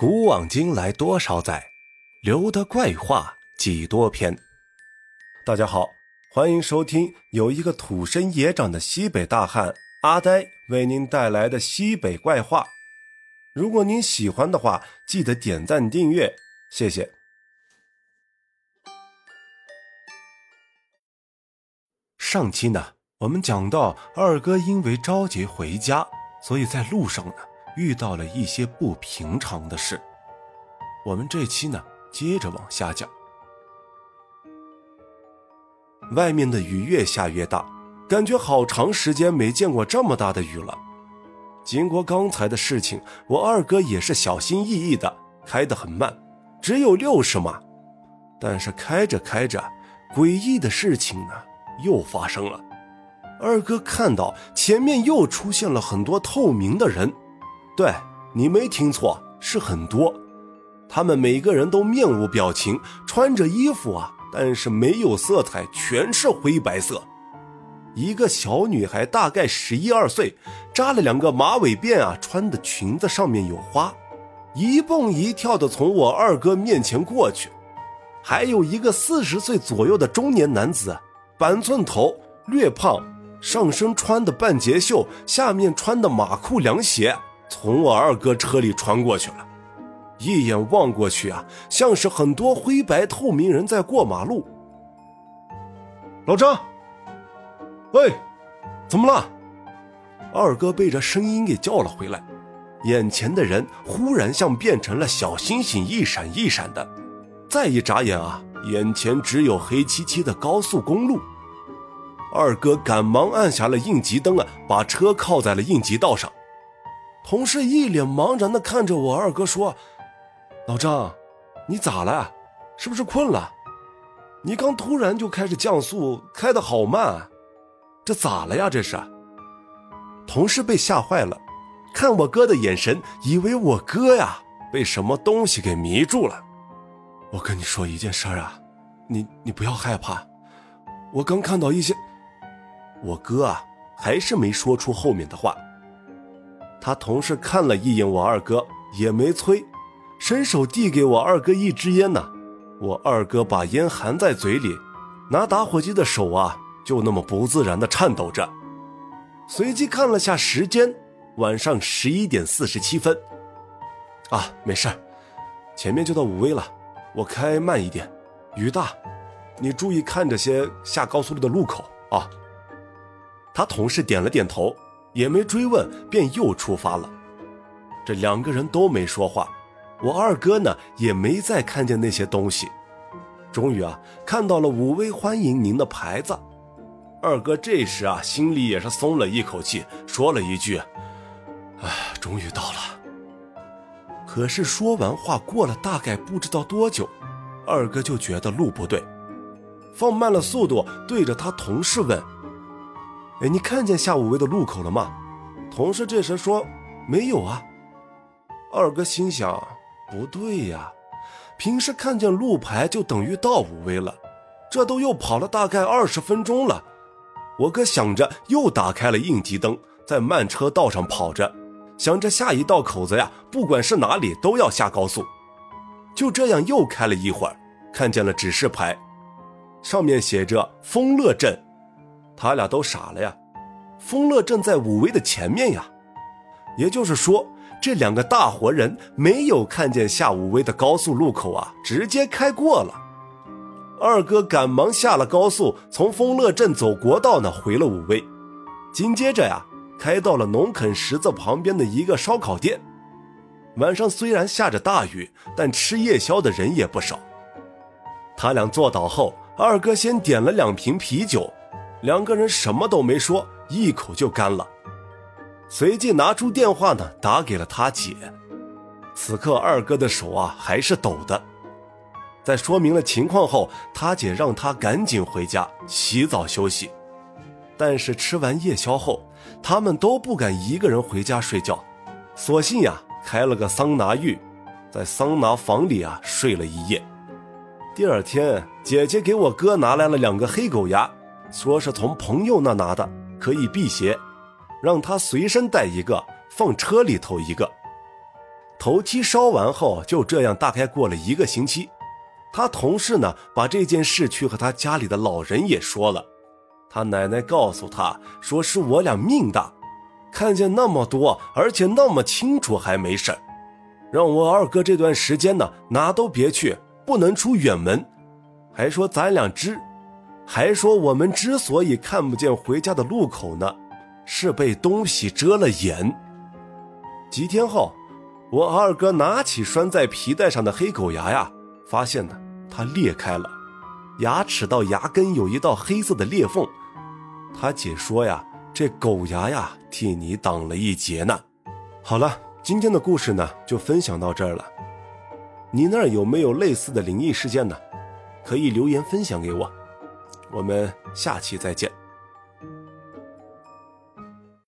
古往今来多少载，留得怪话几多篇。大家好，欢迎收听有一个土生野长的西北大汉阿呆为您带来的西北怪话。如果您喜欢的话，记得点赞订阅，谢谢。上期呢，我们讲到二哥因为着急回家，所以在路上呢。遇到了一些不平常的事，我们这期呢接着往下讲。外面的雨越下越大，感觉好长时间没见过这么大的雨了。经过刚才的事情，我二哥也是小心翼翼的开得很慢，只有六十码。但是开着开着，诡异的事情呢又发生了。二哥看到前面又出现了很多透明的人。对你没听错，是很多，他们每个人都面无表情，穿着衣服啊，但是没有色彩，全是灰白色。一个小女孩大概十一二岁，扎了两个马尾辫啊，穿的裙子上面有花，一蹦一跳的从我二哥面前过去。还有一个四十岁左右的中年男子，板寸头，略胖，上身穿的半截袖，下面穿的马裤凉鞋。从我二哥车里穿过去了，一眼望过去啊，像是很多灰白透明人在过马路。老张，喂，怎么了？二哥被这声音给叫了回来，眼前的人忽然像变成了小星星，一闪一闪的。再一眨眼啊，眼前只有黑漆漆的高速公路。二哥赶忙按下了应急灯啊，把车靠在了应急道上。同事一脸茫然地看着我二哥说：“老张，你咋了？是不是困了？你刚突然就开始降速，开得好慢，这咋了呀？这是？”同事被吓坏了，看我哥的眼神，以为我哥呀被什么东西给迷住了。我跟你说一件事儿啊，你你不要害怕，我刚看到一些……我哥啊，还是没说出后面的话。他同事看了一眼我二哥，也没催，伸手递给我二哥一支烟呢。我二哥把烟含在嘴里，拿打火机的手啊，就那么不自然地颤抖着。随即看了下时间，晚上十一点四十七分。啊，没事前面就到武威了，我开慢一点，雨大，你注意看这些下高速路的路口啊。他同事点了点头。也没追问，便又出发了。这两个人都没说话，我二哥呢也没再看见那些东西。终于啊，看到了武威欢迎您的牌子。二哥这时啊，心里也是松了一口气，说了一句：“哎，终于到了。”可是说完话，过了大概不知道多久，二哥就觉得路不对，放慢了速度，对着他同事问。哎，你看见下武威的路口了吗？同事这时说：“没有啊。”二哥心想：“不对呀，平时看见路牌就等于到武威了，这都又跑了大概二十分钟了。”我哥想着，又打开了应急灯，在慢车道上跑着，想着下一道口子呀，不管是哪里都要下高速。就这样又开了一会儿，看见了指示牌，上面写着“丰乐镇”。他俩都傻了呀，丰乐镇在武威的前面呀，也就是说，这两个大活人没有看见下武威的高速路口啊，直接开过了。二哥赶忙下了高速，从丰乐镇走国道呢，回了武威。紧接着呀，开到了农垦十字旁边的一个烧烤店。晚上虽然下着大雨，但吃夜宵的人也不少。他俩坐倒后，二哥先点了两瓶啤酒。两个人什么都没说，一口就干了。随即拿出电话呢，打给了他姐。此刻二哥的手啊还是抖的。在说明了情况后，他姐让他赶紧回家洗澡休息。但是吃完夜宵后，他们都不敢一个人回家睡觉，索性呀开了个桑拿浴，在桑拿房里啊睡了一夜。第二天，姐姐给我哥拿来了两个黑狗牙。说是从朋友那拿的，可以辟邪，让他随身带一个，放车里头一个。头七烧完后，就这样大概过了一个星期。他同事呢，把这件事去和他家里的老人也说了。他奶奶告诉他说：“是我俩命大，看见那么多，而且那么清楚，还没事让我二哥这段时间呢，哪都别去，不能出远门。还说咱俩知，还说我们之所以看不见回家的路口呢，是被东西遮了眼。”几天后。我二哥拿起拴在皮带上的黑狗牙呀，发现呢，它裂开了，牙齿到牙根有一道黑色的裂缝。他姐说呀，这狗牙呀，替你挡了一劫呢。好了，今天的故事呢，就分享到这儿了。你那儿有没有类似的灵异事件呢？可以留言分享给我。我们下期再见。